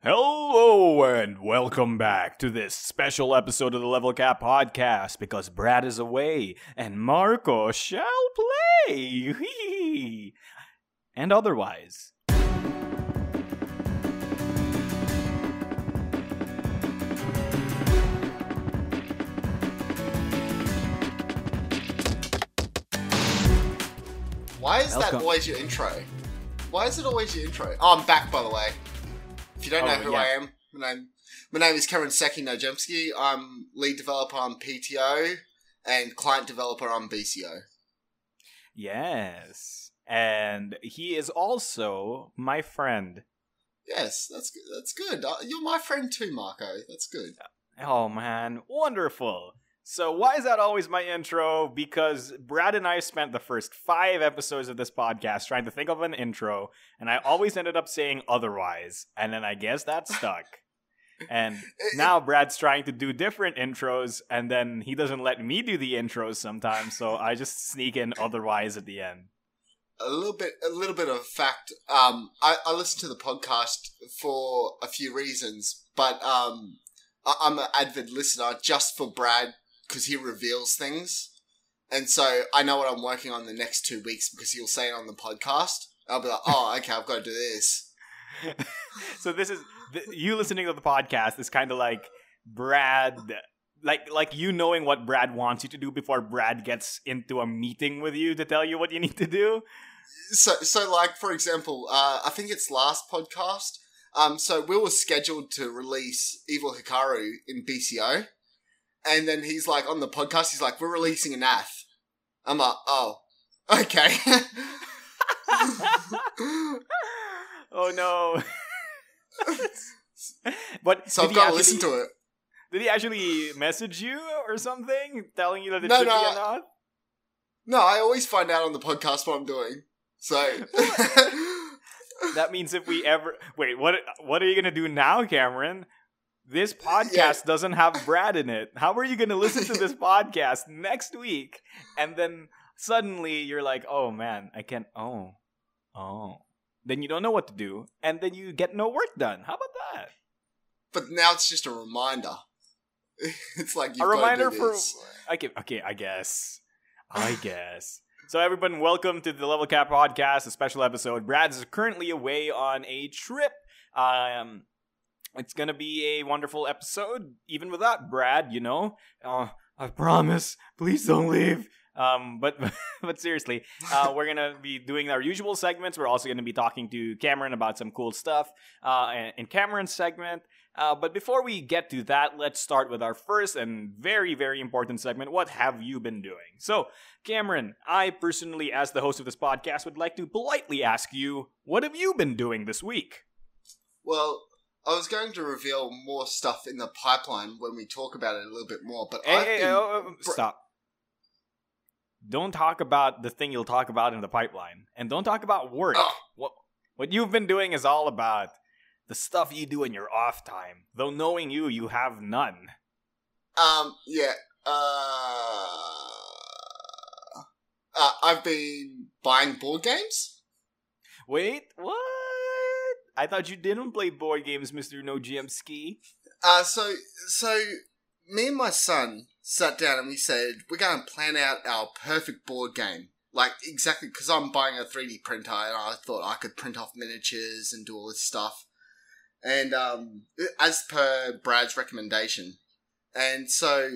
Hello and welcome back to this special episode of the Level Cap podcast because Brad is away and Marco shall play. and otherwise. Why is that Welcome. always your intro? Why is it always your intro? Oh, I'm back, by the way. If you don't know Oh, who yeah. I am, my name, my name is Karen Seki Najemski. I'm lead developer on PTO and client developer on BCO. Yes. And he is also my friend. Yes, that's good. That's good. Uh, You're my friend too, Marco. That's good. Oh man, wonderful. So why is that always my intro? Because Brad and I spent the first five episodes of this podcast trying to think of an intro, and I always ended up saying otherwise, and then I guess that stuck. And now Brad's trying to do different intros, and then he doesn't let me do the intros sometimes, so I just sneak in otherwise at the end. a little bit a little bit of fact um i, I listen to the podcast for a few reasons but um I, i'm an avid listener just for brad because he reveals things. And so i know what i'm working on the next two weeks because he'll say it on the podcast. I'll be like oh okay i've got to do this. So this is th- you listening to the podcast is kind of like Brad like like you knowing what Brad wants you to do before Brad gets into a meeting with you to tell you what you need to do. so so like for example uh i think it's last podcast. Um so we were scheduled to release evil hikaru in bco and then he's like on the podcast he's like we're releasing Anath i'm like oh okay oh no. but so did i've he got to actually- listen to it Did he actually message you or something telling you that it No, should no, be an odd? no i always find out on the podcast what i'm doing so That means if we ever wait, what what are you gonna do now, Cameron? This podcast Yeah. doesn't have Brad in it. How are you gonna listen to this podcast next week? And then suddenly you're like, oh man, I can't oh. Oh. Then you don't know what to do, and then you get no work done. How about that? but now it's just a reminder it's like a reminder for okay, okay, I guess. I guess. So everyone, welcome to the Level Cap Podcast, a special episode. Brad's currently away on a trip. Um it's gonna be a wonderful episode, even without Brad, you know. Uh, I promise. Please don't leave. Um, but but seriously, uh, we're gonna be doing our usual segments. We're also gonna be talking to Cameron about some cool stuff uh, in Cameron's segment. Uh, but before we get to that, let's start with our first and very, very important segment. What have you been doing? So, Cameron, I personally, as the host of this podcast, would like to politely ask you, what have you been doing this week? well i was going to reveal more stuff in the pipeline when we talk about it a little bit more but Hey, I've hey, been- oh, oh, stop. Don't talk about the thing you'll talk about in the pipeline, and don't talk about work. Oh. What what you've been doing is all about the stuff you do in your off time. Though knowing you, you have none. Um, yeah. Uh, uh, I've been buying board games. Wait, what? I thought you didn't play board games, Mister No GM Ski. Uh, so so me and my son sat down and we said we're going to plan out our perfect board game. Like exactly because I'm buying a 3D printer and I thought I could print off miniatures and do all this stuff. And um, as per Brad's recommendation, and so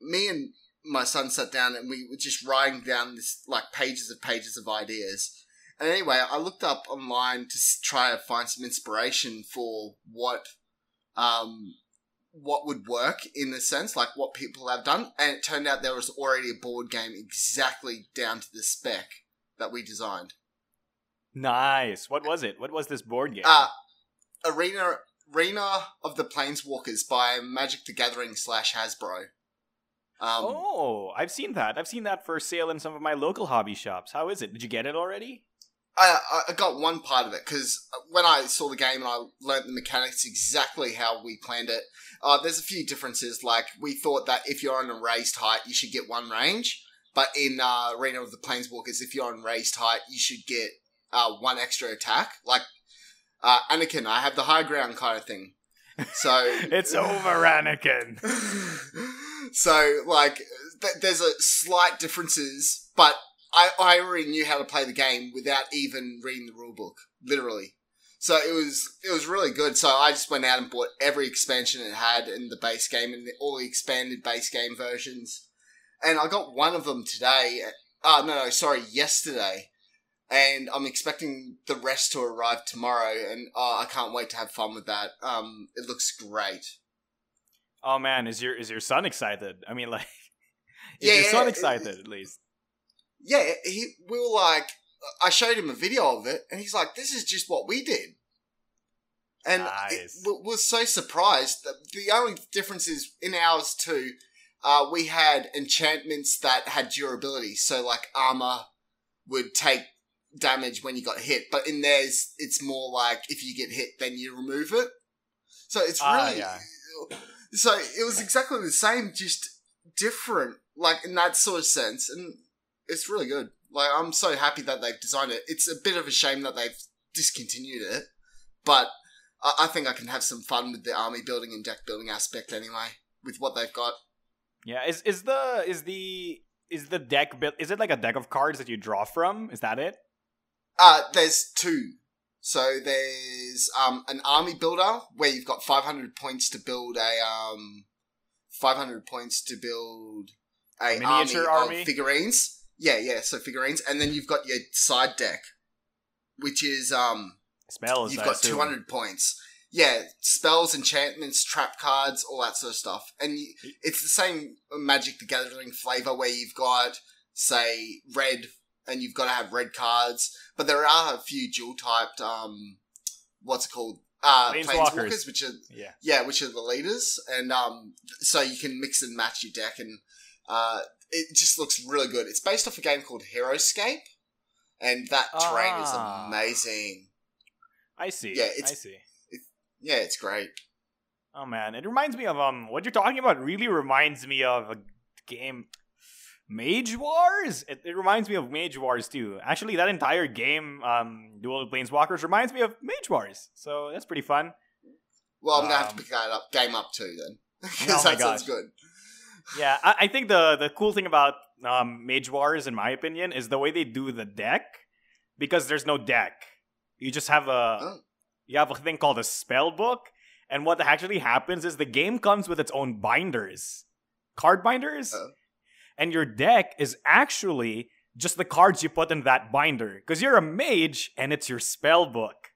me and my son sat down and we were just writing down this like pages of pages of ideas. And anyway, I looked up online to try to find some inspiration for what um, what would work in the sense, like what people have done. And it turned out there was already a board game exactly down to the spec that we designed. Nice. What was it? What was this board game? Uh, Arena Arena of the Planeswalkers by Magic the Gathering slash Hasbro. Um, oh, I've seen that. I've seen that for sale in some of my local hobby shops. How is it? Did you get it already? I, I- I got one part of it because when I saw the game and I learnt the mechanics exactly how we planned it, uh, there's a few differences. Like we thought that if you're on a raised height, you should get one range, but in uh, Arena of the Planeswalkers, if you're on raised height, you should get uh, one extra attack. Like uh, Anakin, I have the high ground kind of thing. So it's over, Anakin. so like, th- there's a slight differences, but I I already knew how to play the game without even reading the rule book, literally. So it was it was really good. So I just went out and bought every expansion it had in the base game and the, all the expanded base game versions. And I got one of them today. Uh, no, no, sorry, yesterday. And I'm expecting the rest to arrive tomorrow. And uh, I can't wait to have fun with that. Um, it looks great. Oh man, is your is your son excited? I mean, like, is Yeah, your son it- excited at least? Yeah, he we were like, I showed him a video of it, and he's like, "This is just what we did." And Nice. it w- was so surprised. that The only difference is in ours too. Uh, we had enchantments that had durability, so like armor would take damage when you got hit, but in theirs, it's more like if you get hit, then you remove it. So it's Ah, really yeah. so it was exactly the same, just different, like in that sort of sense, and it's really good. Like I'm so happy that they've designed it. It's a bit of a shame that they've discontinued it, but I, I think I can have some fun with the army building and deck building aspect anyway with what they've got. Yeah, is is the is the is the deck built? Is it like a deck of cards that you draw from? Is that it? Uh, there's two. So there's um an army builder where you've got 500 points to build a um 500 points to build a Miniature army, army? of figurines. Yeah, yeah. So figurines, and then you've got your side deck, which is um Spells. you've I got 200 points. Yeah, spells, enchantments, trap cards, all that sort of stuff. And you, it's the same Magic the Gathering flavor where you've got, say, red, and you've got to have red cards. But there are a few dual typed, um, what's it called? Uh, Planeswalkers. planeswalkers, which are Yeah. yeah, which are the leaders, and um, so you can mix and match your deck, and uh, it just looks really good. It's based off a game called Heroscape, and that terrain Ah. is amazing. I see. Yeah, it's- I see. Yeah, it's great. Oh man, it reminds me of um what you're talking about. Really reminds me of a game, Mage Wars. It, it reminds me of Mage Wars too. Actually, that entire game, um, Duel of Planeswalkers, reminds me of Mage Wars. So that's pretty fun. Well, I'm gonna have Um, to pick that up, game up too then, because Oh that sounds good. Yeah, I, I think the the cool thing about um, Mage Wars, in my opinion, is the way they do the deck. Because there's no deck, you just have a Oh. you have a thing called a spell book, and what actually happens is the game comes with its own binders, card binders, Oh. and your deck is actually just the cards you put in that binder. Because you're a mage, and it's your spell book.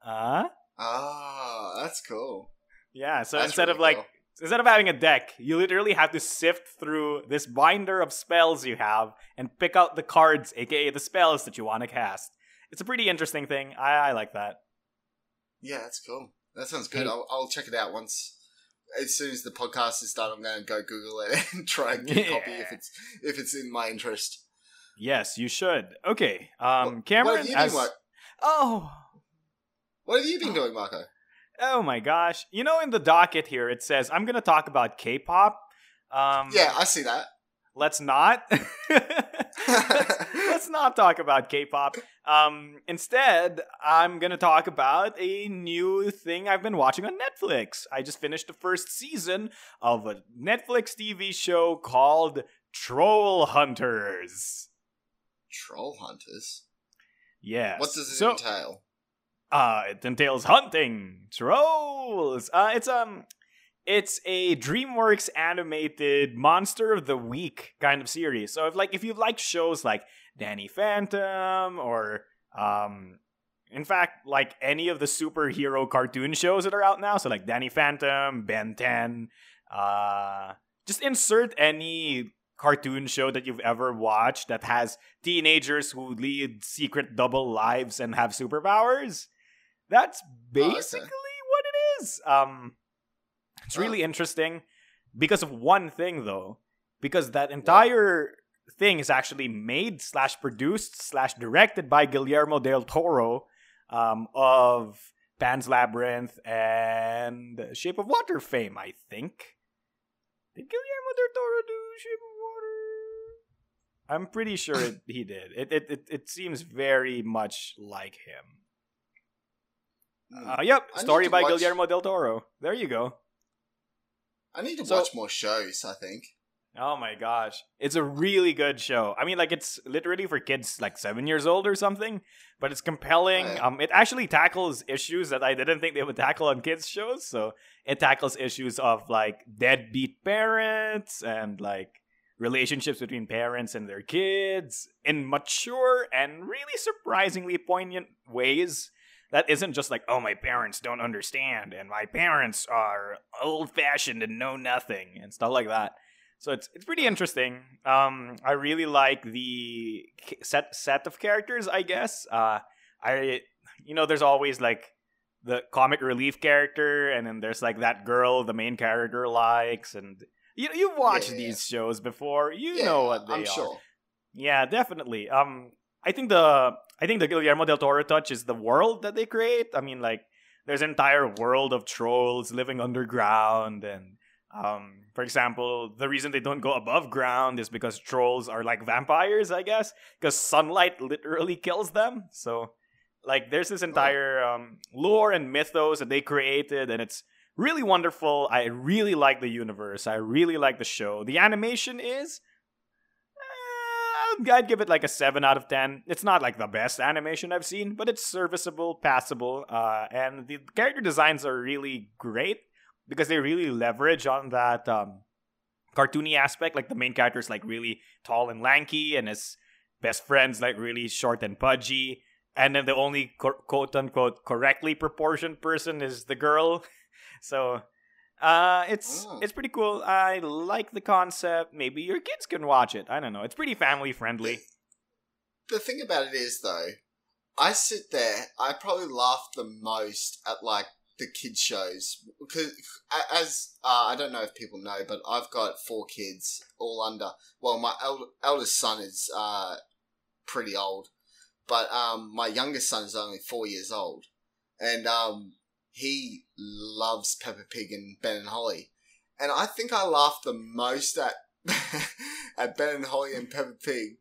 Huh? Ah, that's cool. Yeah. So That's instead really of like cool. Instead of having a deck, you literally have to sift through this binder of spells you have and pick out the cards, aka the spells that you want to cast. It's a pretty interesting thing. I, I like that. yeah, that's cool. That sounds good. Hey. I'll, I'll check it out once. As soon as the podcast is done, I'm going to go Google it and try and get a copy if it's if it's in my interest. Yes, you should. Okay. Um What- what Cameron have you as been like? Oh. What have you been doing, Marco? Oh my gosh. You know in the docket here it says I'm going to talk about K-pop. Um Yeah, I see that. let's not let's not talk about k-pop um instead i'm gonna talk about a new thing i've been watching on netflix i just finished the first season of a netflix tv show called Trollhunters Troll hunters. Yeah. What does it so, entail? Uh, it entails hunting trolls. Uh, it's um, it's a DreamWorks animated Monster of the Week kind of series. So if like if you like shows like Danny Phantom or um, in fact like any of the superhero cartoon shows that are out now, so like Danny Phantom, Ben Ten, uh, just insert any cartoon show that you've ever watched that has teenagers who lead secret double lives and have superpowers. That's okay. basically what it is. Um, it's really interesting because of one thing, though. Because that entire thing is actually made slash produced slash directed by Guillermo del Toro um, of Pan's Labyrinth and Shape of Water fame, I think. Did Guillermo del Toro do Shape of Water? I'm pretty sure it, he did. It, it it it seems very much like him. Mm. Uh, yep, I story by watch- Guillermo del Toro. There you go. I need to So- watch more shows. I think. Oh my gosh. It's a really good show. I mean like it's literally for kids like 7 years old or something, but it's compelling. Um it actually tackles issues that I didn't think they would tackle on kids shows. So it tackles issues of like deadbeat parents and like relationships between parents and their kids in mature and really surprisingly poignant ways. That isn't just like, oh, my parents don't understand, and my parents are old fashioned and know nothing, and stuff like that. So it's it's pretty interesting. Um, I really like the set set of characters. I guess. Uh, I you know, there's always like the comic relief character, and then there's like that girl the main character likes, and you you've watched Yeah. these shows before. You yeah, know what they I'm are. sure. Yeah, definitely. Um, I think the I think the Guillermo del Toro touch is the world that they create. I mean, like there's an entire world of trolls living underground, and um, for example, the reason they don't go above ground is because trolls are like vampires, I guess, because sunlight literally kills them. So, like, there's this entire um, lore and mythos that they created, and it's really wonderful. I really like the universe. I really like the show. The animation is I'd give it like a 7 out of 10. It's not like the best animation I've seen, but it's serviceable, passable, uh, and the character designs are really great because they really leverage on that um, cartoony aspect. Like the main character is like really tall and lanky, and his best friend's like really short and pudgy. And then the only quote unquote correctly proportioned person is the girl. So uh, it's Oh. it's pretty cool. I like the concept. Maybe your kids can watch it. I don't know. It's pretty family friendly. The thing about it is, though, I sit there. I probably laugh the most at like the kids shows because, as uh, I don't know if people know, but I've got four kids, all under. Well, my eld- eldest son is uh, pretty old, but um, my youngest son is only four years old, and um, he loves Peppa Pig and Ben and Holly, and I think I laugh the most at at Ben and Holly and Peppa Pig,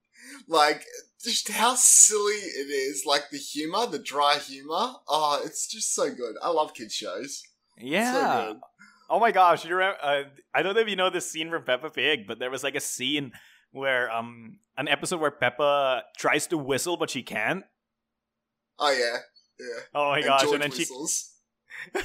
like just how silly it is, like the humor, the dry humor. Oh, it's just so good. I love kids shows. Yeah. So. Oh my gosh, you remember? Uh, I don't know if you know this scene from Peppa Pig, but there was like a scene where um an episode where Peppa tries to whistle but she can't. Oh yeah, yeah. Oh my and gosh! George and then whistles. she and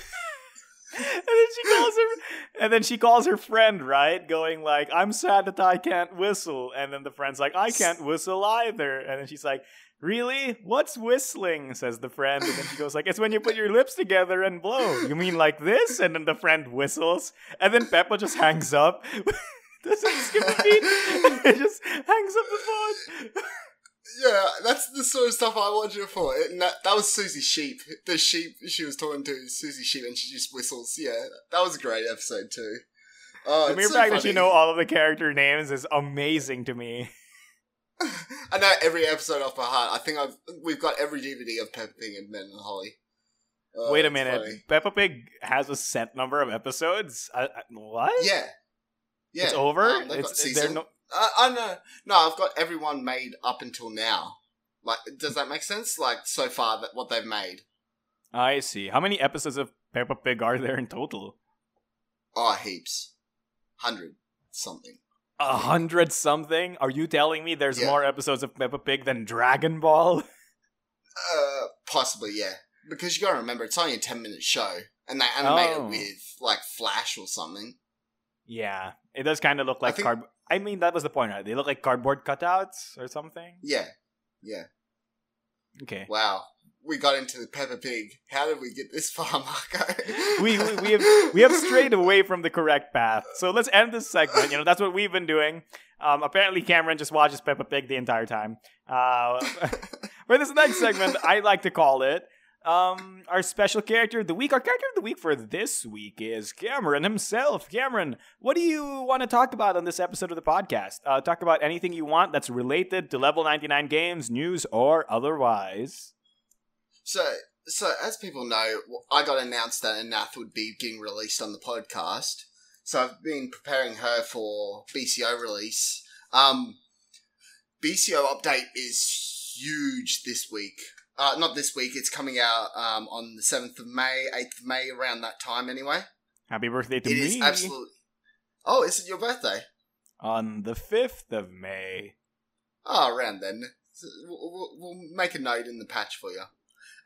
then she calls her and then she calls her friend right, going like, "I'm sad that I can't whistle," and then the friend's like, "I can't whistle either," and then she's like. Really? What's whistling? says the friend. And then she goes like, It's when you put your lips together and blow. You mean like this? And then the friend whistles. And then Peppa just hangs up. Doesn't skip a beat. it just hangs up the phone. Yeah, that's the sort of stuff I watch it for. And that, that was Susie Sheep. The sheep she was talking to Susie Sheep, and she just whistles. Yeah, that was a great episode too. Oh, the mere so fact that you know all of the character names is amazing to me. I know every episode off by heart. I think I've we've got every DVD of Peppa Pig and Ben and Holly. Oh, Wait a minute. funny. Peppa Pig has a set number of episodes? I, I- what? Yeah, yeah. It's over? Um, it's, season. no, I, I know. No, I've got everyone made up until now. Like, does that make sense? Like so far that what they've made. I see. How many episodes of Peppa Pig are there in total? Oh, heaps, hundred something. A hundred something? Are you telling me there's Yeah. more episodes of Peppa Pig than Dragon Ball? Uh, possibly, yeah. Because you gotta remember, it's only a ten minute show, and they animate Oh. it with like Flash or something. yeah, it does kind of look like think-. I mean, that was the point, right? They look like cardboard cutouts or something. Yeah, yeah. Okay. Wow, we got into the Peppa Pig. How did we get this far, Marco? we, we, we have we have strayed away from the correct path. So let's end this segment. You know, that's what we've been doing. Um, apparently, Cameron just watches Peppa Pig the entire time. Uh, for this next segment, I like to call it um, our special character of the week. Our character of the week for this week is Cameron himself. Cameron, what do you want to talk about on this episode of the podcast? Uh, talk about anything you want that's related to Level 99 games, news, or otherwise. So, so as people know, I got announced that Anath would be getting released on the podcast. So I've been preparing her for BCO release. Um, BCO update is huge this week. Uh, not this week. It's coming out um, on the seventh of May, eighth of May, around that time. Anyway, Happy birthday to it me. is absolutely. Oh, is it your birthday? On the 5th of May. Oh, around then. We'll, we'll, make a note in the patch for you.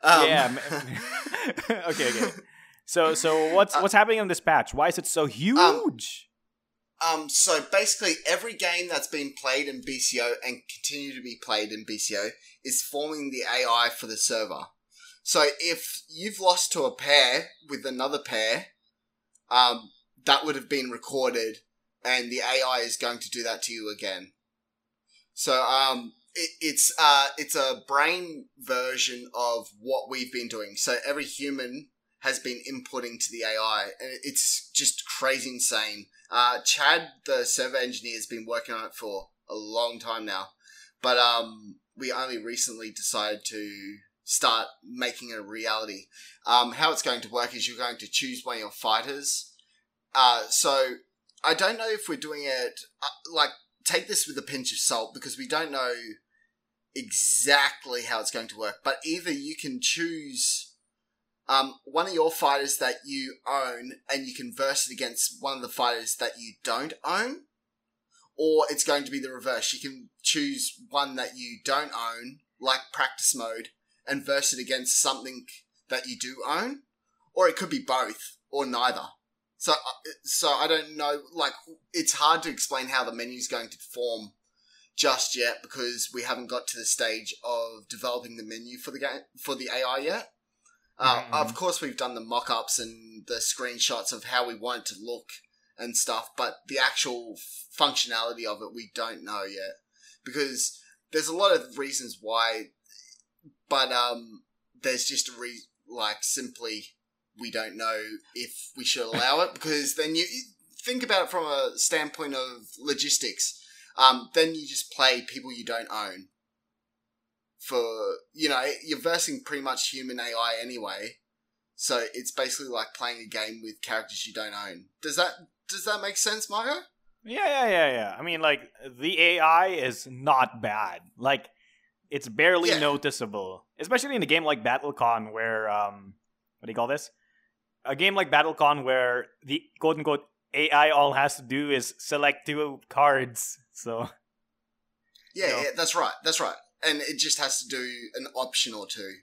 Um, yeah. okay, okay. So so what's Uh, what's happening in this patch? Why is it so huge? Um, so basically, every game that's been played in BCO and continue to be played in BCO is forming the AI for the server. So if you've lost to a pair with another pair, um, that would have been recorded, and the AI is going to do that to you again. So um, it, it's uh, it's a brain version of what we've been doing. So every human has been inputting to the AI, and it's just crazy insane. Uh, Chad, the server engineer, has been working on it for a long time now, but um, we only recently decided to start making it a reality. Um, how it's going to work is you're going to choose one of your fighters. Uh, so I don't know if we're doing it uh, like take this with a pinch of salt because we don't know exactly how it's going to work. But either you can choose um, one of your fighters that you own and you can verse it against one of the fighters that you don't own, or it's going to be the reverse. You can choose one that you don't own, like practice mode, and verse it against something that you do own, or it could be both or neither. So, uh, so I don't know. Like, it's hard to explain how the menu is going to form just yet because we haven't got to the stage of developing the menu for the game for the AI yet. Uh, Mhm, Of course, we've done the mock-ups and the screenshots of how we want it to look and stuff, but the actual functionality of it we don't know yet because there's a lot of reasons why, but um, there's just a re- like simply we don't know if we should allow it because then you think about it from a standpoint of logistics. Um, then you just play people you don't own. For you know, you're versing pretty much human AI anyway, so it's basically like playing a game with characters you don't own. Does that does that make sense, Marco? Yeah, yeah, yeah, yeah. I mean, like the AI is not bad. Like it's barely Yeah. noticeable, especially in a game like BattleCon, where um, what do you call this? A game like BattleCon, where the quote unquote AI all has to do is select two cards. So Yeah, No. yeah, that's right. That's right. And it just has to do an option or two.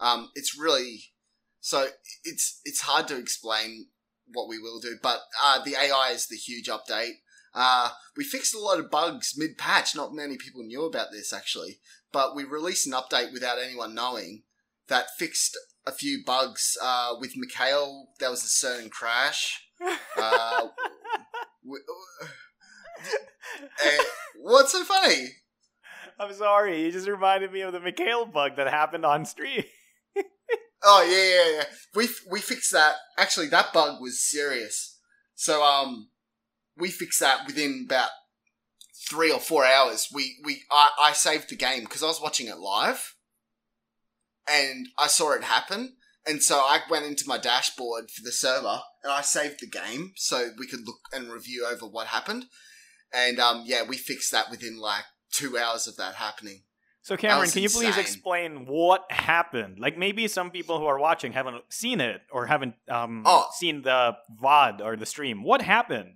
Um, it's really so it's it's hard to explain what we will do, but uh, the AI is the huge update. Uh, we fixed a lot of bugs mid patch. Not many people knew about this actually, but we released an update without anyone knowing that fixed a few bugs. Uh, with Mikhail, there was a certain crash. Uh, we, uh, what's so funny? I'm sorry, you just reminded me of the Mikhail bug that happened on stream. Oh yeah, yeah, yeah. We we fixed that. Actually, that bug was serious. So um, we fixed that within about three or four hours. We we I, I saved the game because I was watching it live, and I saw it happen. And so I went into my dashboard for the server and I saved the game so we could look and review over what happened. And um, yeah, we fixed that within like two hours of that happening. So Cameron, can you please explain what happened? Like maybe some people who are watching haven't seen it or haven't um, Oh. seen the VOD or the stream. What happened?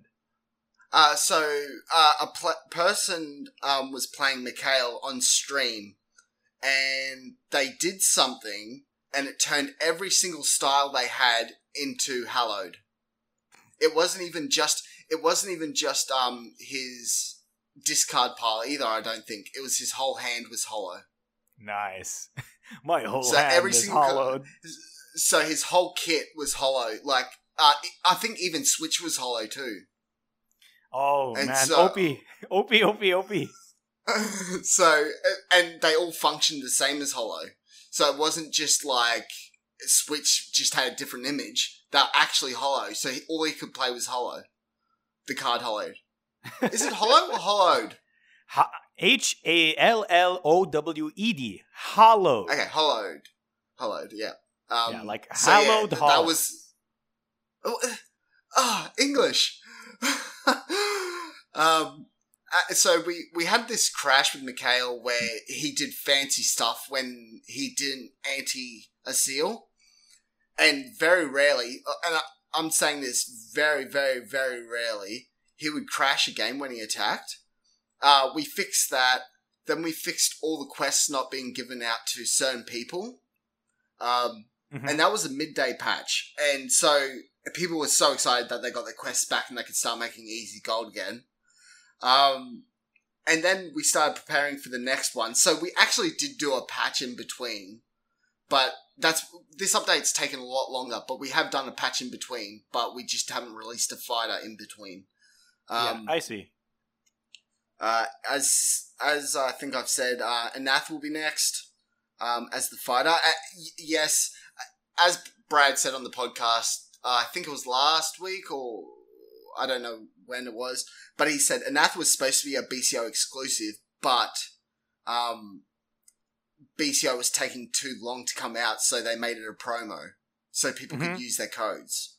Uh, so uh, a pl- person um, was playing Mikhail on stream, and they did something, and it turned every single style they had into hallowed. It wasn't even just. It wasn't even just um his discard pile either. I don't think it was his whole hand was hollow. Nice. My whole So hand every is single hollowed. So his whole kit was hollow. Like uh, I think even Switch was hollow too. Oh and man, so- Opie, Opie, Opie, Opie. so and they all functioned the same as Hollow. So it wasn't just like Switch just had a different image. They're actually Hollow. So he, all he could play was Hollow. The card hollowed. Is it Hollow or hollowed? H A L L O W E D. Hollowed. Okay, hollowed. Hollowed. Yeah. Um, yeah, like so hallowed th- hollow. That was. Oh, uh, ah, English. um, Uh, so we we had this crash with Mikhail where he did fancy stuff when he didn't ante a seal, and very rarely, uh, and I, I'm saying this very very very rarely, he would crash a game when he attacked. Uh, we fixed that. Then we fixed all the quests not being given out to certain people. Um, Mhm. and that was a midday patch, and so people were so excited that they got their quests back and they could start making easy gold again. Um, and then we started preparing for the next one. So we actually did do a patch in between, but that's this update's taken a lot longer. But we have done a patch in between, but we just haven't released a fighter in between. Um, yeah, I see. uh, as as I think I've said, uh, Anath will be next um, as the fighter. Uh, y- yes, as Brad said on the podcast, uh, I think it was last week or I don't know when it was, but he said Anath was supposed to be a BCO exclusive, but um, BCO was taking too long to come out, so they made it a promo so people Mhm. could use their codes.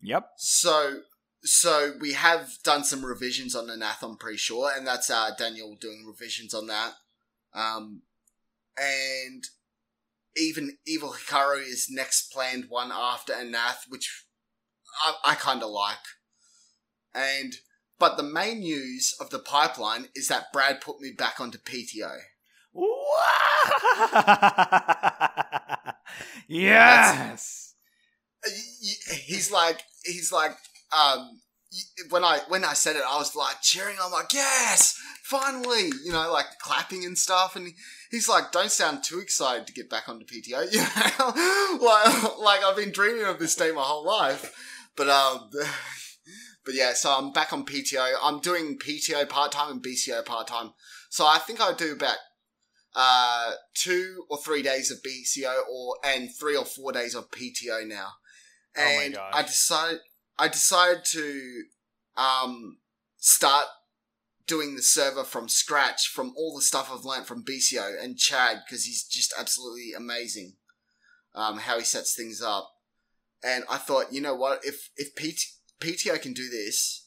Yep. So, so we have done some revisions on Anath, I'm pretty sure, and that's uh, Daniel doing revisions on that. Um, and even Evil Hikaru is next planned one after Anath, which I, I kind of like. And but the main news of the pipeline is that Brad put me back onto PTO. yes. He's like, he's like, um, when I when I said it, I was like cheering. I'm like, yes, finally, you know, like clapping and stuff. And he's like, don't sound too excited to get back onto PTO. You know, like like I've been dreaming of this day my whole life. But um, but yeah, so I'm back on PTO. I'm doing PTO part time and BCO part time. So I think I do about uh two or three days of BCO or and three or four days of PTO now. Oh my And gosh. I decided I decided to um start doing the server from scratch from all the stuff I've learnt from BCO and Chad because he's just absolutely amazing. Um, how he sets things up, and I thought, you know what, if if PT, PTO can do this,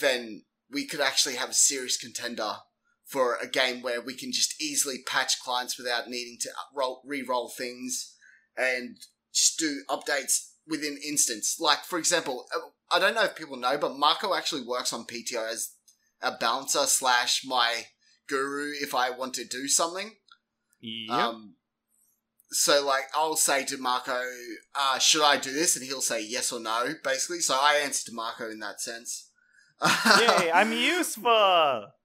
then we could actually have a serious contender for a game where we can just easily patch clients without needing to roll, re-roll things and just do updates within instance. Like, for example, uh, I don't know if people know, but Marco actually works on PTO as a bouncer slash my guru if I want to do something. Yep. Um, so, like, I'll say to Marco, uh, should I do this? And he'll say yes or no, basically. So I answer to Marco in that sense. Yay, I'm useful.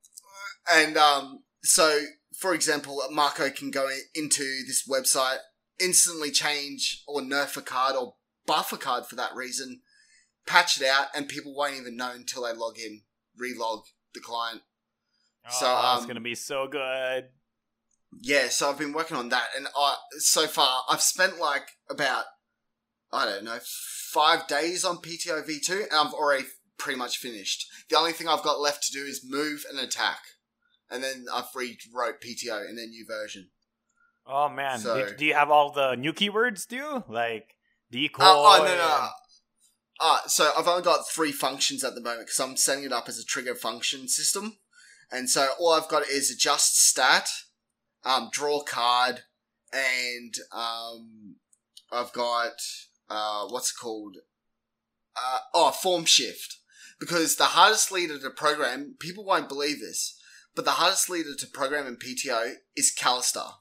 And um, so, for example, Marco can go into this website, instantly change or nerf a card or buff a card for that reason, patch it out, and people won't even know until they log in, relog the client. So, oh, it's um, gonna be so good. Yeah, so I've been working on that, and I so far I've spent like about I don't know five days on PTO V2, and I've already pretty much finished. The only thing I've got left to do is move and attack, and then I've rewrote PTO in their new version. Oh man, so- do, do you have all the new keywords too? Like decoy. Oh, oh no no. Uh, so I've only got three functions at the moment because I'm setting it up as a trigger function system, and so all I've got is adjust stat, um, draw card, and um, I've got uh, what's it called? Uh, oh, form shift. Because the hardest leader to program, people won't believe this, but the hardest leader to program in PTO is Kallistar.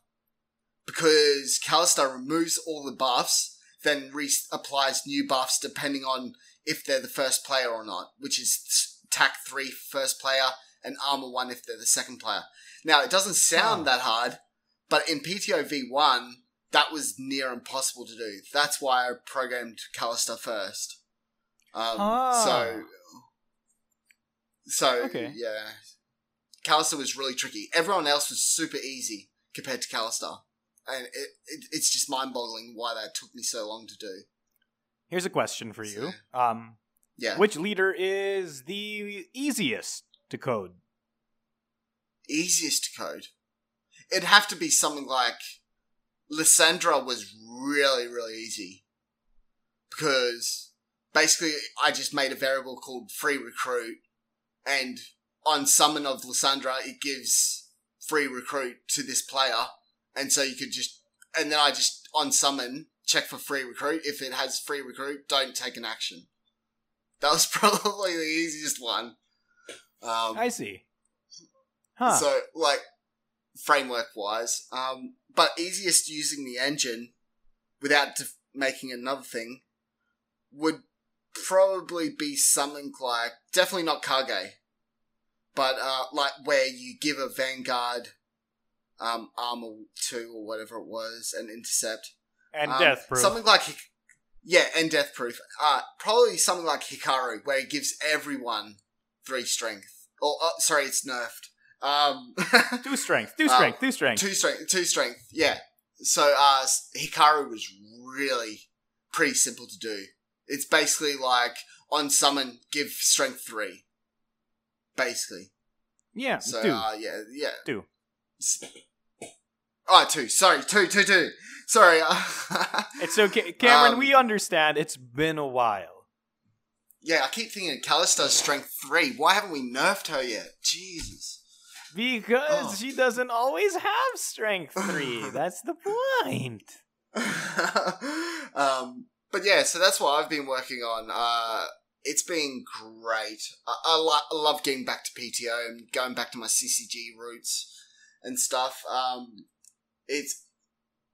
Because Kallistar removes all the buffs then re- applies new buffs depending on if they're the first player or not, which is attack 3 first player and armor 1 if they're the second player. Now, it doesn't sound Huh. that hard, but in PTO V1, that was near impossible to do. That's why I programmed Kallistar first. Um, Ah. So, so Okay. yeah, Kallistar was really tricky. Everyone else was super easy compared to Kallistar, and it, it it's just mind-boggling why that took me so long to do. Here's a question for you. Um, Yeah, which leader is the easiest to code? easiest to code. It'd have to be something like Lysandra was really really easy because basically I just made a variable called free recruit and on summon of Lysandra, it gives free recruit to this player, and so you could just and then I just on summon check for free recruit. If it has free recruit, don't take an action. That was probably the easiest one. Um, I see. Huh. So, like, framework wise, um, but easiest using the engine without def- making another thing would probably be something like definitely not Kage, but uh, like where you give a Vanguard um, armor two or whatever it was and intercept and um, death proof. something like yeah, and death proof. Uh, probably something like Hikaru where it gives everyone three strength. Or uh, sorry, it's nerfed. Um, do strength. Do Um, strength. do strength. two strength, two strength. Yeah. So uh, Hikaru was really pretty simple to do. It's basically like on summon, give strength three. Basically. yeah. So do. uh, yeah, yeah. Do. Oh, two. Sorry, two, two, two. Sorry. it's okay, Cameron. Um, we understand. It's been a while. yeah, I keep thinking Kallistar's strength three. Why haven't we nerfed her yet? Jesus. Because Oh. she doesn't always have strength three. That's the point. um, but yeah, so that's what I've been working on. Uh, it's been great. I, I, lo- I love getting back to PTO and going back to my CCG roots and stuff. Um, it's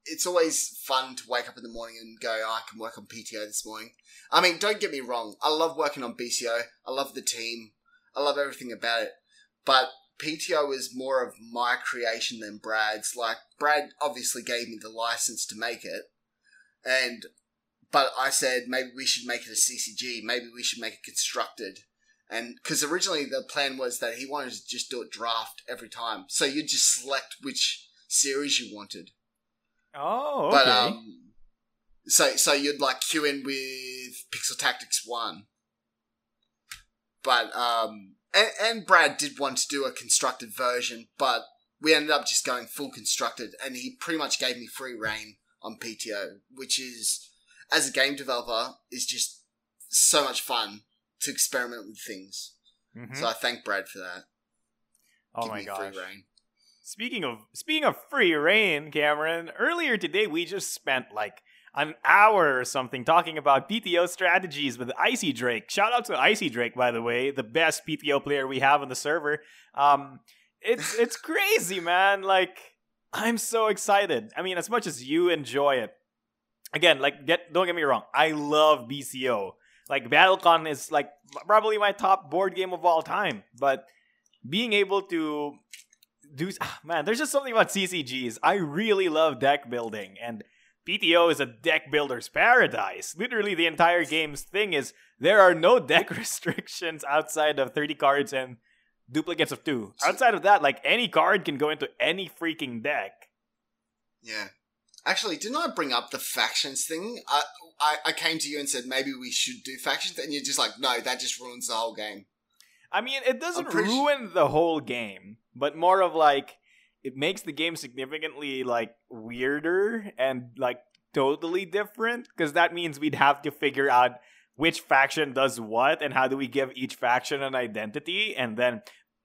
it's always fun to wake up in the morning and go, oh, I can work on PTO this morning. I mean, don't get me wrong. I love working on BCO. I love the team. I love everything about it. But PTO is more of my creation than Brad's. Like Brad obviously gave me the license to make it, and but I said maybe we should make it a CCG. Maybe we should make it constructed, and because originally the plan was that he wanted to just do it draft every time, so you'd just select which series you wanted. Oh, okay. But um, so so you'd like queue in with Pixel Tactics One, but um, and, and Brad did want to do a constructed version, but we ended up just going full constructed, and he pretty much gave me free reign on PTO, which is as a game developer is just so much fun to experiment with things. Mhm. So I thank Brad for that. oh Give my gosh. Speaking of speaking of free reign, Cameron, earlier today we just spent like an hour or something talking about PTO strategies with Icy Drake. Shout out to Icy Drake, by the way, the best PTO player we have on the server. Um, it's it's crazy, man. Like I'm so excited. I mean, as much as you enjoy it, again, like get don't get me wrong, I love BCO. Like BattleCon is like probably my top board game of all time, but being able to do ah, man there's just something about ccgs i really love deck building and pto is a deck builder's paradise. Literally the entire game's thing is there are no deck restrictions outside of 30 cards and duplicates of two. Outside of that like any card can go into any freaking deck. Yeah. Actually, didn't I bring up the factions thing? I, I I came to you and said maybe we should do factions, and you're just like, no, that just ruins the whole game. I mean, it doesn't ruin the whole game, but more of like it makes the game significantly like weirder and like totally different because that means we'd have to figure out which faction does what and how do we give each faction an identity and then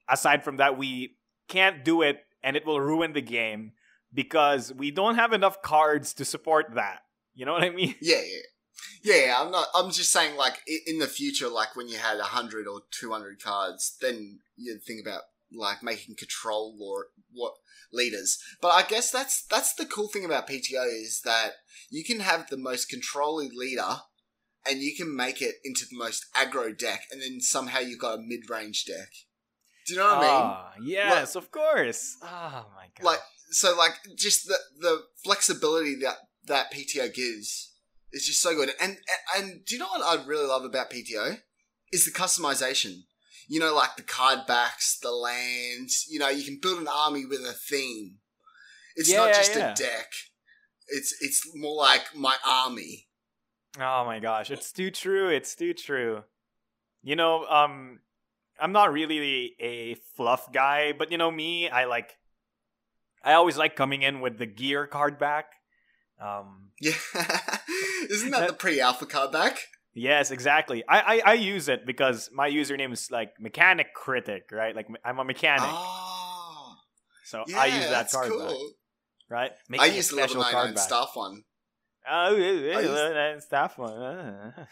aside from that we can't do it and it will ruin the game because we don't have enough cards to support that. You know what I mean? Yeah, yeah, yeah. I'm not. I'm just saying, like in the future, like when you had hundred or two hundred cards, then you'd think about like making control or what leaders. But I guess that's that's the cool thing about PTO is that you can have the most controlling leader. And you can make it into the most aggro deck, and then somehow you've got a mid-range deck. Do you know what I mean? Ah, yes, of course. Oh my god. like so like just the the flexibility that that PTO gives is just so good. And and, do you know what I really love about PTO is the customization. You know, like the card backs, the lands. You know, you can build an army with a theme. It's Yeah, not just yeah. a deck. It's it's more like my army. Oh my gosh, it's too true. It's too true. You know, um I'm not really a fluff guy, but you know me, I like I always like coming in with the gear card back. Um Yeah, isn't that, That- the pre-alpha card back? Yes, exactly. I, I I use it because my username is like mechanic critic, right? Like I'm a mechanic, Oh, so yeah, I use that that's card cool. back, right? I Making a use the level special card back. staff one. Oh, yeah, I yeah, that staff one. uh.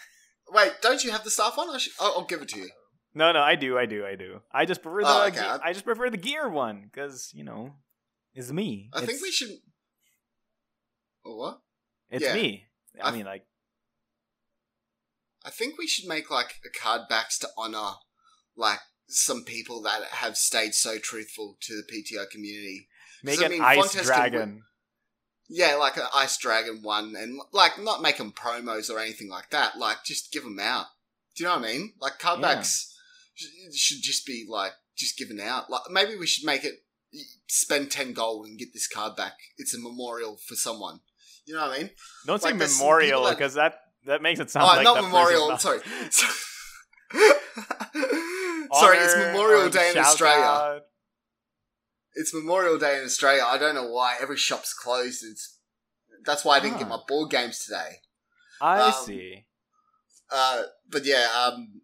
Wait, don't you have the staff one? I should, I'll, I'll give it to you. No, no, I do, I do, I do. I just prefer the Oh, okay. I just prefer the gear one because you know, it's me. I think we should. What? It's yeah. me. I I- mean, like, I think we should make like a card backs to honor like some people that have stayed so truthful to the PTO community. make 'Cause, I an mean, ice dragon. Yeah, like an Ice Dragon one, and like not make them promos or anything like that. Like just give them out. Do you know what I mean? Like card Yeah. should just be like just given out. Like maybe we should make it spend ten gold and get this card back. It's a memorial for someone. You know what I mean? Don't say like, some memorial people that- because that that makes it sound oh, like not memorial. person's Sorry. sorry, it's Memorial Day in Australia. out. It's Memorial Day in Australia. I don't know why every shop's closed. It's that's why I didn't get Ah. my board games today. I Um, see. Uh, but yeah, um,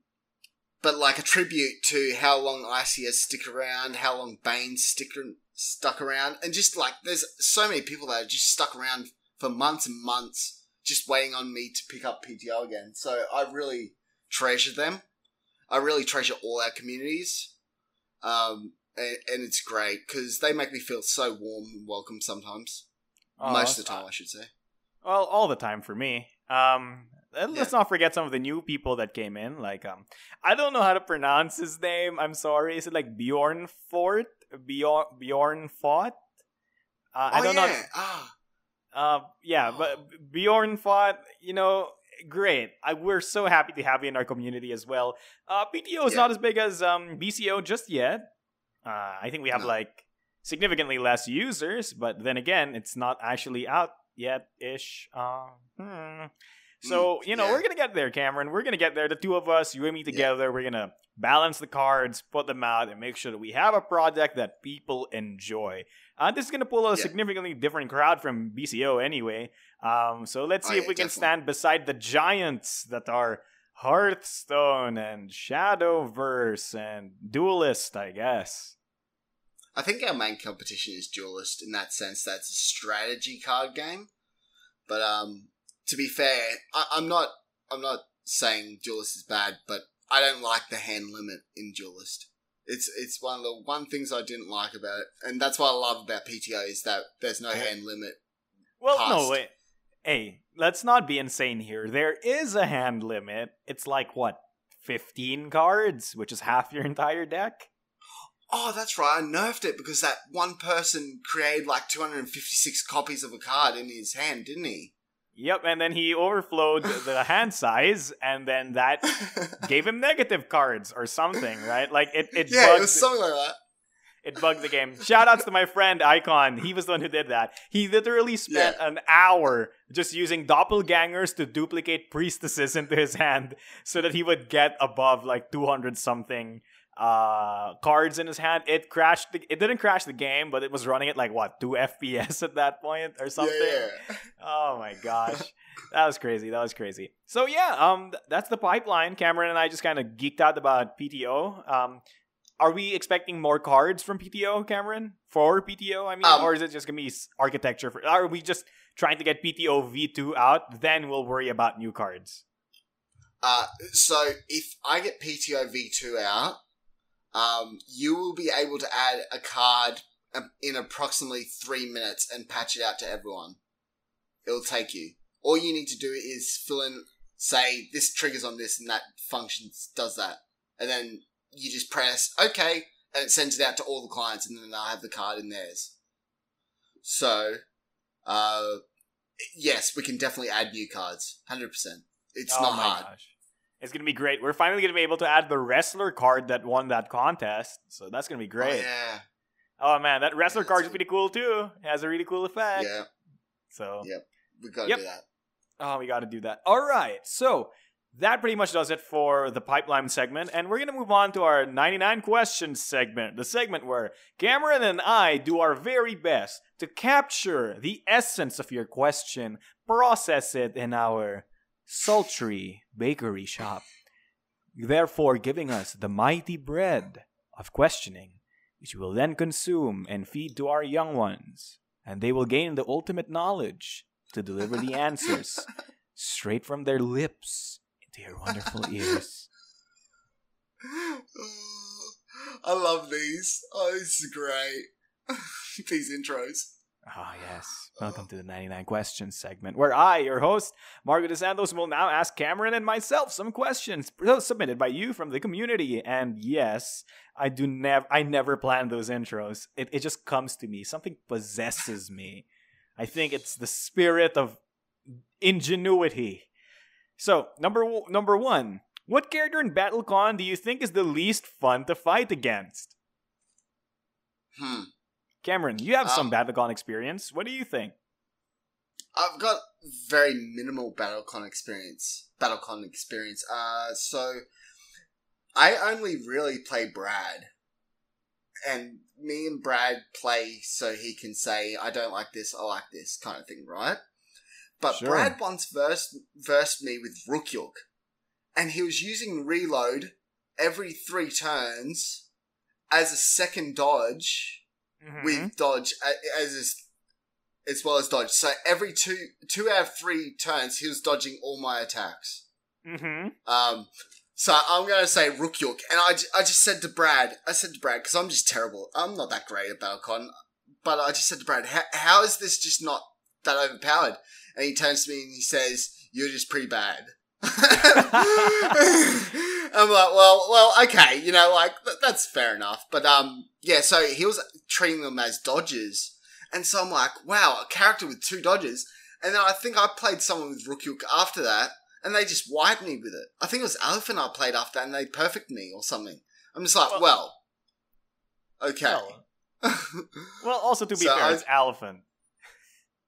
but like a tribute to how long ICS stick around, how long Bane stick stuck around, and just like there's so many people that are just stuck around for months and months, just waiting on me to pick up PTO again. So I really treasure them. I really treasure all our communities, um, and, and it's great because they make me feel so warm and welcome sometimes. Oh, Most of the time, I should say. Well, all the time for me. Um, uh, let's Yeah. not forget some of the new people that came in. Like, um, I don't know how to pronounce his name. I'm sorry. Is it like Bjorn Fort? Bjorn Bjorn Fort? Uh, I oh don't yeah, know. ah, Uh, yeah, but Bjorn Fought, you know, great. I, we're so happy to have you in our community as well. Uh, PTO is Yeah. not as big as um, BCO just yet. Uh, I think we have No. like significantly less users, but then again, it's not actually out yet ish. Uh, hmm. So, you know, Mm, yeah. we're going to get there, Cameron. We're going to get there. The two of us, you and me together, we're going to balance the cards, put them out, and make sure that we have a project that people enjoy. Uh, this is going to pull a Yeah. significantly different crowd from BCO anyway. Um, so let's see Oh, if yeah, we can stand beside the giants that are Hearthstone and Shadowverse and Duelyst, I guess. I think our main competition is Duelyst in that sense. That's a strategy card game. But um, to be fair, I, I'm not. I'm not saying Duelyst is bad, but I don't like the hand limit in Duelyst. It's it's one of the one things I didn't like about it, and that's what I love about PTO is that there's no hand limit. Well, no, wait. Hey, let's not be insane here. There is a hand limit. It's like, what, 15 cards, which is half your entire deck? Oh, that's right. I nerfed it because that one person created like 256 copies of a card in his hand, didn't he? Yep, and then he overflowed the hand size, and then that gave him negative cards or something, right? Like it, it yeah, bugged, it was something like that. it bugged the game. Shout outs to my friend Icon. He was the one who did that. He literally spent an hour just using doppelgangers to duplicate priestesses into his hand so that he would get above like 200 something uh cards in his hand it crashed the, it didn't crash the game but it was running at like what 2 fps at that point or something Yeah. Oh my gosh. that was crazy. That was crazy. So yeah, um that's the pipeline. Cameron and I just kind of geeked out about PTO. Um are we expecting more cards from PTO, Cameron? For PTO, I mean, Um, or is it just going to be architecture for are we just trying to get PTO V2 out, then we'll worry about new cards. Uh, so if I get PTO V2 out, um, you will be able to add a card um, in approximately three minutes and patch it out to everyone. It'll take you. All you need to do is fill in, say, this triggers on this and that functions, does that. And then you just press OK and it sends it out to all the clients and then they'll have the card in theirs. So, uh, yes, we can definitely add new cards. 100%. It's oh not my hard. gosh. It's to be great. We're finally to be able to add the wrestler card that won that contest. So that's to be oh, great. Oh, yeah. Oh man, that wrestler that's card is cool. pretty cool too. It has a really cool effect. Yeah. So Yep. We gotta Yep. do that. Oh, we got to do that. All right. So that pretty much does it for the pipeline segment. And we're to move on to our 99 questions segment, the segment where Cameron and I do our very best to capture the essence of your question, process it in our sultry bakery shop, therefore giving us the mighty bread of questioning, which we will then consume and feed to our young ones, and they will gain the ultimate knowledge to deliver the answers straight from their lips into your wonderful ears. I love these. Oh, this is great. these intros. Ah, yes. Welcome to the 99 Questions segment, where I, your host, Margaret DeSantos, will now ask Cameron and myself some questions submitted by you from the community. And yes, I do never, I never plan those intros. It, it just comes to me. Something possesses me. I think it's the spirit of ingenuity. So, number number one, what character in BattleCon do you think is the least fun to fight against? Hmm. Cameron, you have some Um, BattleCon experience. What do you think? I've got very minimal BattleCon experience. BattleCon experience. Uh, so I only really play Brad, and me and Brad play so he can say, "I don't like this, I like this," kind of thing, right? But Sure. Brad once versed versed me with Rukyuk, and he was using reload every three turns as a second dodge Mhm. with dodge as as well as dodge. So every two two out of three turns, he was dodging all my attacks. Mhm. Um, so I'm gonna say Rukyuk, and I, I just said to Brad, I said to Brad because I'm just terrible. I'm not that great at Battlecon, but I just said to Brad, how, how is this just not that overpowered? And he turns to me and he says, "You're just pretty bad." I'm like, well, well, okay, you know, like th- that's fair enough. But um, yeah, so he was treating them as dodges, and so I'm like, wow, a character with two dodges. And then I think I played someone with Rukyuk after that, and they just wiped me with it. I think it was Elephant I played after, and they perfect me or something. I'm just like, well, okay. Well, well, also to be So fair, I- it's elephant.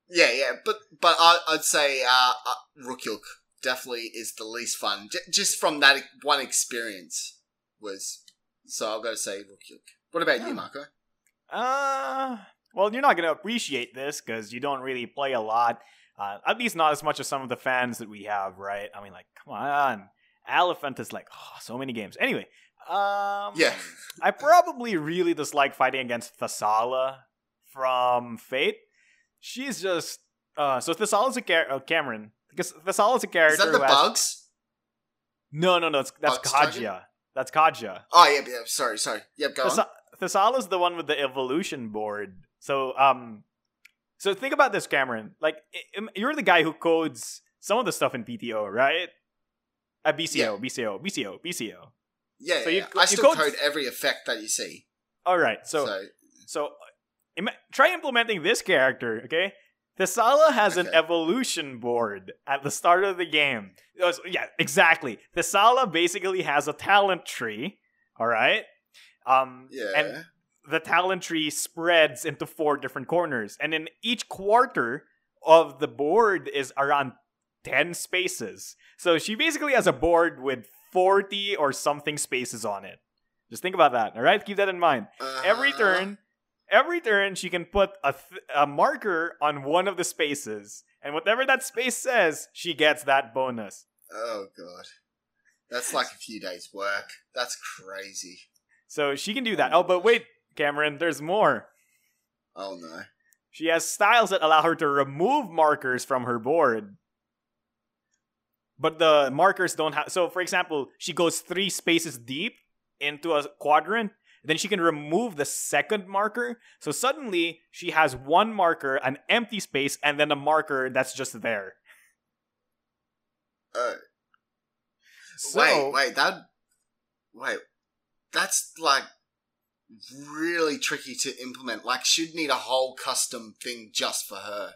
Yeah, yeah, but but I, I'd say uh, uh, Rukyuk definitely is the least fun, J- just from that one experience. Was so I'll go to say Rukyuk. What about Yeah. you, Marco? Uh, well, you're not gonna appreciate this because you don't really play a lot. Uh, at least not as much as some of the fans that we have, right? I mean, like, come on, Elephant is like oh, so many games. Anyway, um, Yeah. I probably really dislike fighting against Thasala from Fate. She's just uh, so Thasala's a char- uh, Cameron because Thasala's a character. Is that the bugs? No, no, no. That's that's Bugs Kajia. target? That's Kajia. Oh yeah, yeah. Sorry, sorry. Yep, go on. Thasa- Thasala's the one with the evolution board. So, um, so think about this, Cameron. Like, you're the guy who codes some of the stuff in PTO, right? At BCO, Yeah. BCO, BCO, BCO. Yeah, so yeah, you yeah. I still code- code every effect that you see. All right. So, So, so, ima- try implementing this character, okay? Thasala has an evolution board at the start of the game. Uh, so- Yeah, exactly. Thasala basically has a talent tree. All right. Um, yeah. and the talent tree spreads into four different corners and in each quarter of the board is around 10 spaces so she basically has a board with 40 or something spaces on it just think about that all right keep that in mind every Uh, turn every turn she can put a, th- a marker on one of the spaces and whatever that space says she gets that bonus Oh god, that's like a few days' work. That's crazy. so she can do that oh, oh but wait cameron there's more Oh no. She has styles that allow her to remove markers from her board. But the markers don't have. So, for example, she goes three spaces deep into a quadrant. Then she can remove the second marker. So suddenly she has one marker, an empty space, and then a marker that's just there. Uh, So, wait, wait, that. Wait, that's like really tricky to implement. Like, she'd need a whole custom thing just for her.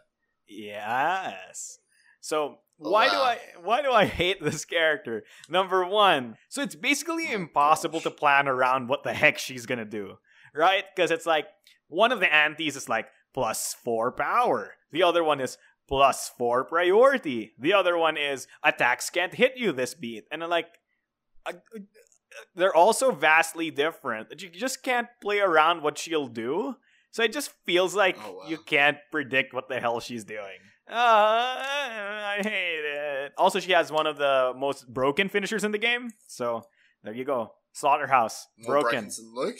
Yes. So why do. I why do I hate this character? Number one, so it's basically Oh, impossible to plan around what the heck she's gonna do, right? Because it's like one of the antes is like plus four power, the other one is plus four priority, the other one is attacks can't hit you this beat, and I'm like, uh, they're also vastly different. That you just can't play around what she'll do. So it just feels like Oh, wow. you can't predict what the hell she's doing. Uh, I hate it. Also, she has one of the most broken finishers in the game. So there you go. Slaughterhouse. More broken. than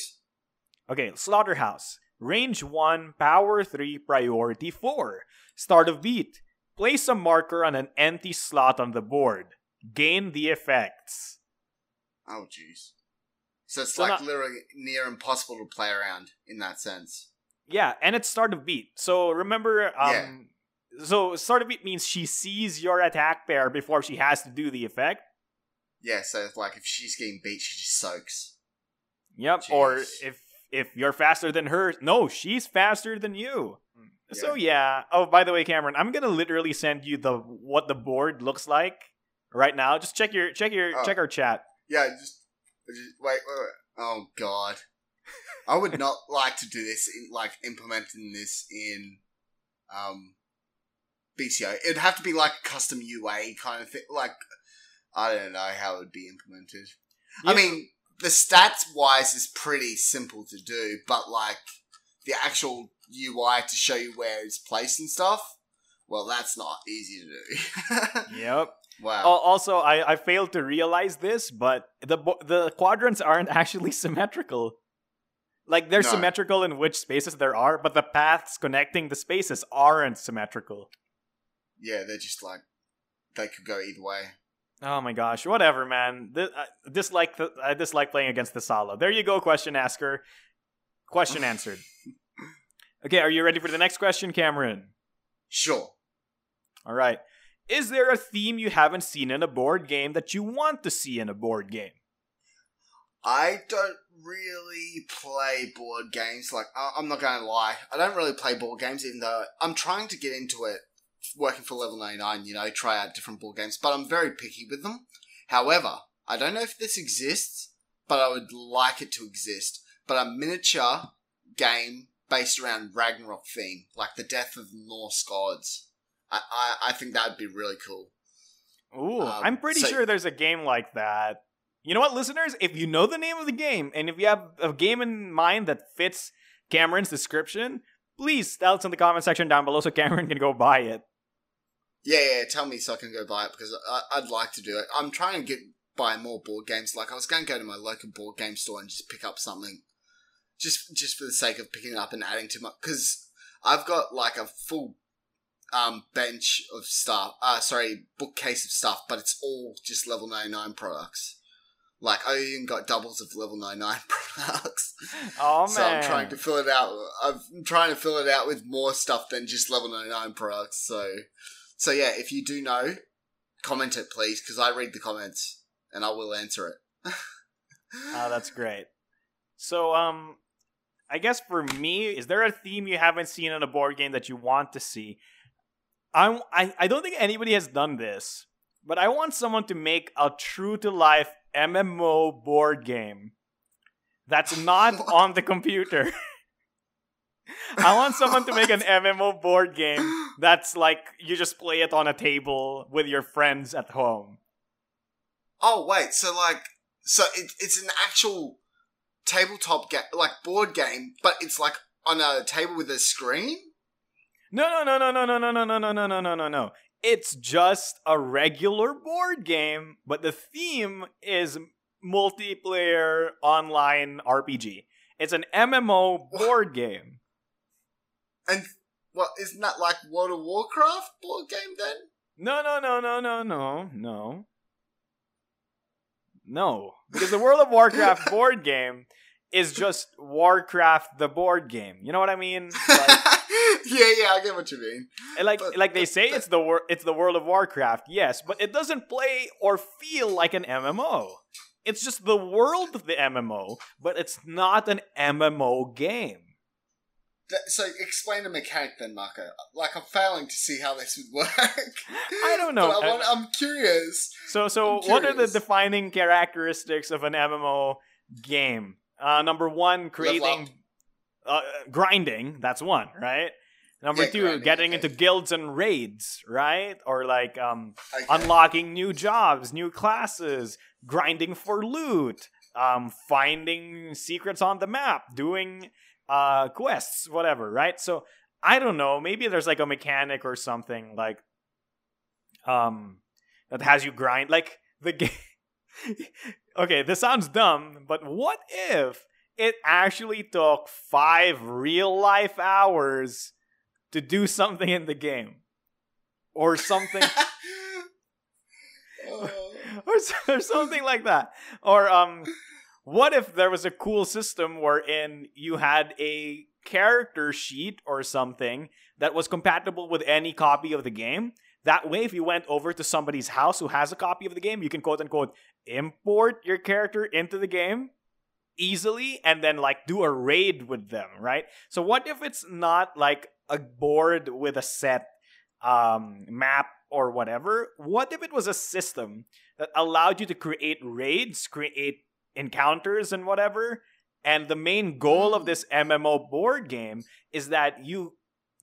Okay, Slaughterhouse. Range 1, Power 3, Priority 4. Start of beat. Place a marker on an empty slot on the board. Gain the effects. Oh, jeez. So it's So like not- literally near impossible to play around in that sense. Yeah, and it's start of beat. So remember, um, so sort of beat means she sees your attack pair before she has to do the effect. Yeah, so it's like if she's getting beat, she just soaks. Yep. Or if if you're faster than her, no, she's faster than you. So yeah. Oh, by the way, Cameron, I'm gonna literally send you the what the board looks like right now. Just check your check your Oh. check our chat. Yeah, just, just wait, wait, wait. Oh god, I would not like to do this. In, like implementing this in um BCO. It'd have to be like a custom UA kind of thing. Like I don't know how it would be implemented. I mean, the stats wise is pretty simple to do, but like the actual UI to show you where it's placed and stuff. Well, that's not easy to do. Yep. wow. Also, I, I failed to realize this, but the the quadrants aren't actually symmetrical. Like they're No. symmetrical in which spaces there are, but the paths connecting the spaces aren't symmetrical. Yeah, they're just like they could go either way. Oh my gosh, whatever, man. Th- I dislike the, I dislike playing against Thasala. There you go, question asker. Question answered. Okay, are you ready for the next question, Cameron? Sure. All right. Is there a theme you haven't seen in a board game that you want to see in a board game? I don't really play board games. Like, I'm not going to lie. I don't really play board games, even though I'm trying to get into it working for Level 99, you know, try out different board games, but I'm very picky with them. However, I don't know if this exists, but I would like it to exist. But a miniature game based around Ragnarok theme, like the death of the Norse gods. I, I, I think that would be really cool. Ooh, Um, I'm pretty so- sure there's a game like that. You know what, listeners? If you know the name of the game and if you have a game in mind that fits Cameron's description, please tell us in the comment section down below so Cameron can go buy it. Yeah, yeah, tell me so I can go buy it because I, I'd like to do it. I'm trying to get buy more board games. Like I was going to go to my local board game store and just pick up something, just just for the sake of picking it up and adding to my. Because I've got like a full um bench of stuff. Uh, sorry, bookcase of stuff, but it's all just level ninety nine products. Like I even got doubles of level ninety nine products. Oh man. So I'm trying to fill it out. I'm trying to fill it out with more stuff than just level 99 products. So, so yeah, if you do know, comment it please, because I read the comments and I will answer it. Oh, that's great. So, um, I guess for me, is there a theme you haven't seen in a board game that you want to see? I'm, I, I don't think anybody has done this, but I want someone to make a true to life MMO board game that's not on the computer. I want someone to make an MMO board game that's like you just play it on a table with your friends at home. Oh wait, so like, so it, it's an actual tabletop game, like board game, but it's like on a table with a screen. No, no, no, no, no, no, no, no, no, no, no, no, no, no, no. It's just a regular board game, but the theme is multiplayer online RPG. It's an MMO board game. And what isn't that like World of Warcraft board game then? No, no, no, no, no, no, no. No. Because the World of Warcraft board game is just Warcraft the board game. You know what I mean? Like, yeah, yeah, I get what you mean. And like But- like they but- say it's the wor- it's the World of Warcraft, yes, but it doesn't play or feel like an MMO. It's just the world of the MMO, but it's not an MMO game. So explain the mechanic then, Marco. Like I'm failing to see how this would work. I don't know. But I I'm curious. So so I'm what are the defining characteristics of an MMO game? Uh, number one, creating uh, grinding. That's one, right? Number Yeah, two, grinding, getting okay. into guilds and raids, right? Or like um, Okay. unlocking new jobs, new classes, grinding for loot, um, finding secrets on the map, doing uh, quests, whatever, right? So I don't know. Maybe there's like a mechanic or something like, um, that has you grind like the game. okay, this sounds dumb, but what if it actually took five real life hours to do something in the game? Or something or, or something like that. Or um, what if there was a cool system wherein you had a character sheet or something that was compatible with any copy of the game? That way, if you went over to somebody's house who has a copy of the game, you can quote unquote import your character into the game easily and then like do a raid with them, right? So what if it's not like a board with a set um map or whatever? What if it was a system that allowed you to create raids, create encounters and whatever? And the main goal of mm. this MMO board game is that you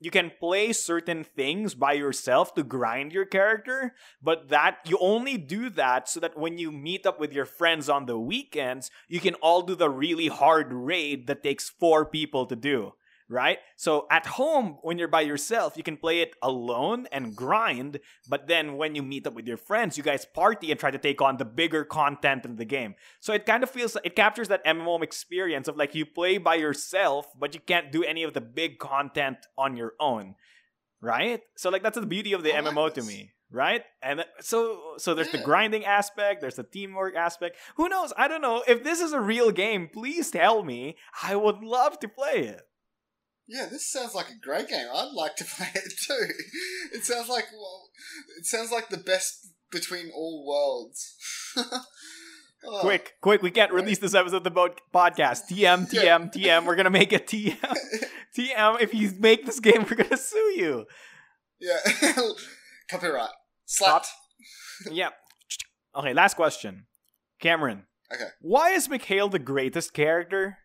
you can play certain things by yourself to grind your character, but that you only do that so that when you meet up with your friends on the weekends, you can all do the really hard raid that takes four people to do right? So at home, when you're by yourself, you can play it alone and grind. But then when you meet up with your friends, you guys party and try to take on the bigger content in the game. So it kind of feels it captures that MMO experience of like you play by yourself, but you can't do any of the big content on your own, right? So like that's the beauty of the oh, I like MMO to me. Right, and uh, so so there's the grinding aspect, there's the teamwork aspect. Who knows? I don't know. If this is a real game, please tell me. I would love to play it. Yeah, this sounds like a great game. I'd like to play it too. It sounds like well, it sounds like the best between all worlds. Oh, Quick, quick, we can't release this episode of the podcast. TM, TM, TM. We're gonna make a TM. TM, if you make this game, we're gonna sue you. Yeah, copyright. Slapped. Yeah. Okay, last question. Cameron. Okay. Why is Mikhail the greatest character?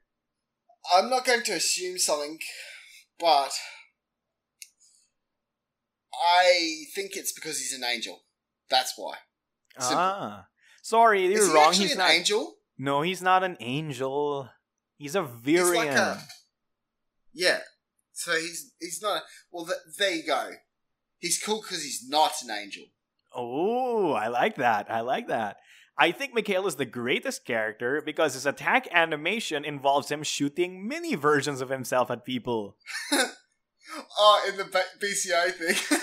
I'm not going to assume something, but I think it's because he's an angel. That's why. Simple. Ah. Sorry, you're Is he wrong. actually He's an not. angel? No, he's not an angel. He's a He's Virian. like a yeah. So he's he's not. Well, th- there you go. He's cool because he's not an angel. Oh, I like that. I like that. I think Mikhail is the greatest character because his attack animation involves him shooting mini versions of himself at people. Oh, in the B- BCO thing.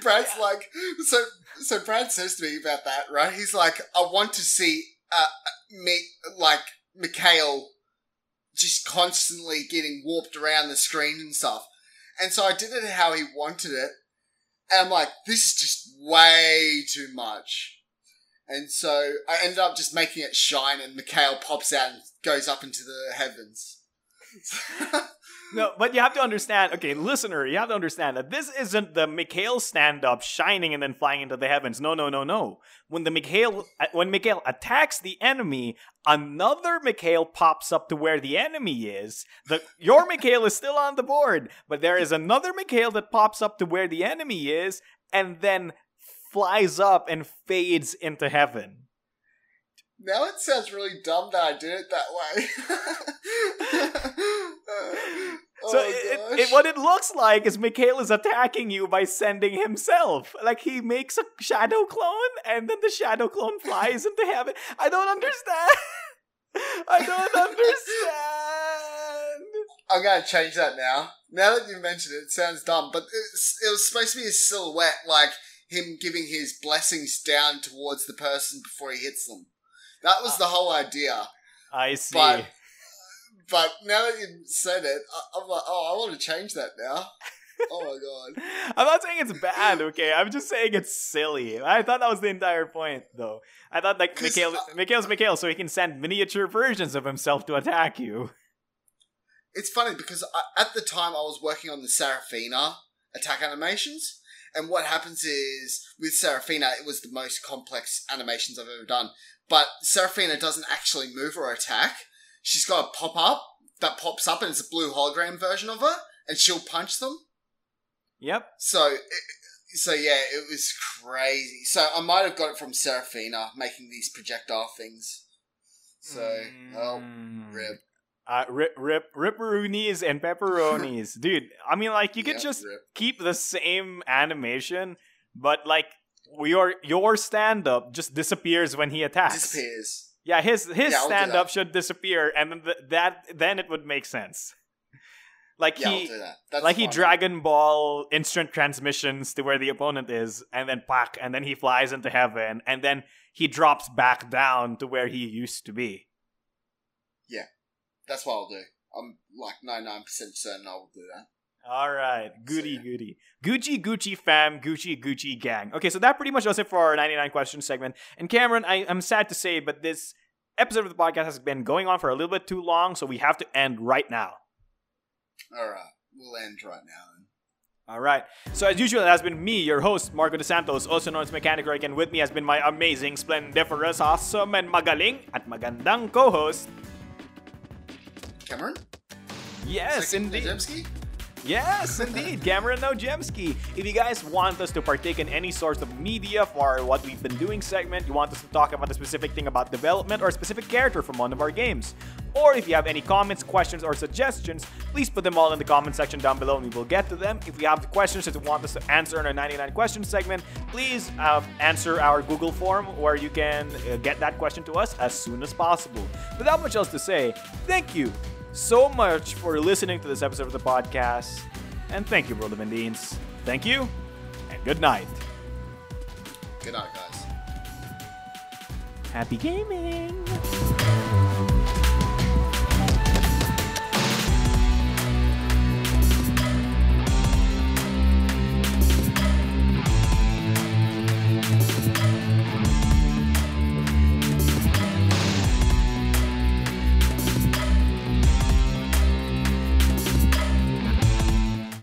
Brad's like, so. So Brad says to me about that, right? He's like, I want to see uh, me like Mikhail just constantly getting warped around the screen and stuff. And so I did it how he wanted it, and I'm like, this is just way too much. And so I ended up just making it shine, and Mikhail pops out and goes up into the heavens. No, but you have to understand, okay, listener, you have to understand that this isn't the Mikhail stand up shining and then flying into the heavens. No, no, no, no. When the Mikhail uh, when Mikhail attacks the enemy, another Mikhail pops up to where the enemy is. The your Mikhail is still on the board, but there is another Mikhail that pops up to where the enemy is and then flies up and fades into heaven. Now it sounds really dumb that I did it that way. oh, So it, it, it- what it looks like is Mikhail is attacking you by sending himself. Like he makes a shadow clone, and then the shadow clone flies into heaven. I don't understand. I don't understand. I'm gonna change that now. Now that you mentioned it, it sounds dumb, but it was supposed to be a silhouette, like him giving his blessings down towards the person before he hits them. That was the whole idea. I see. But- But now that you've said it, I, I'm like, oh, I want to change that now. Oh my god. I'm not saying it's bad, okay? I'm just saying it's silly. I thought that was the entire point, though. I thought like Mikhail, uh, Mikhail's Mikhail, so he can send miniature versions of himself to attack you. It's funny because I, at the time I was working on the Serafina attack animations, and what happens is with Serafina, it was the most complex animations I've ever done. But Serafina doesn't actually move or attack. She's got a pop up that pops up, and it's a blue hologram version of her, and she'll punch them. Yep. So, it, so yeah, it was crazy. So I might have got it from Serafina making these projectile things. So, oh, Mm. rip. Uh, rip, rip, ripperoonies and pepperonis, dude. I mean, like you could Yep, just rip. keep the same animation, but like your your stand up just disappears when he attacks. Disappears. Yeah, his his Yeah, stand up should disappear, and then th- that then it would make sense. Like Yeah, he that. Like he. Dragon Ball instant transmissions to where the opponent is, and then pack, and then he flies into heaven, and then he drops back down to where he used to be. That's what I'll do. I'm like 99% certain I will do that. All right, goody yeah. goody, Gucci Gucci fam, Gucci Gucci gang. Okay, so that pretty much does it for our 99 question segment. And Cameron, I, I'm sad to say, but this episode of the podcast has been going on for a little bit too long, so we have to end right now. Alright, we'll end right now then. All right. So as usual, it has been me, your host, Marco DeSantos, also known as Mechanic Rick, and with me has been my amazing, splendiferous, awesome, and magaling at magandang co-host. Cameron? Yes, Second indeed. Najemski? Yes, indeed. Cameron Nojemski. If you guys want us to partake in any source of media for what we've been doing segment, you want us to talk about a specific thing about development or a specific character from one of our games, or if you have any comments, questions, or suggestions, please put them all in the comment section down below and we will get to them. If you have questions that you want us to answer in our 99 questions segment, please uh, answer our Google form where you can uh, get that question to us as soon as possible. Without much else to say, thank you so much for listening to this episode of the podcast. And thank you, World of Indines. Thank you, and good night. Good night, guys. Happy gaming!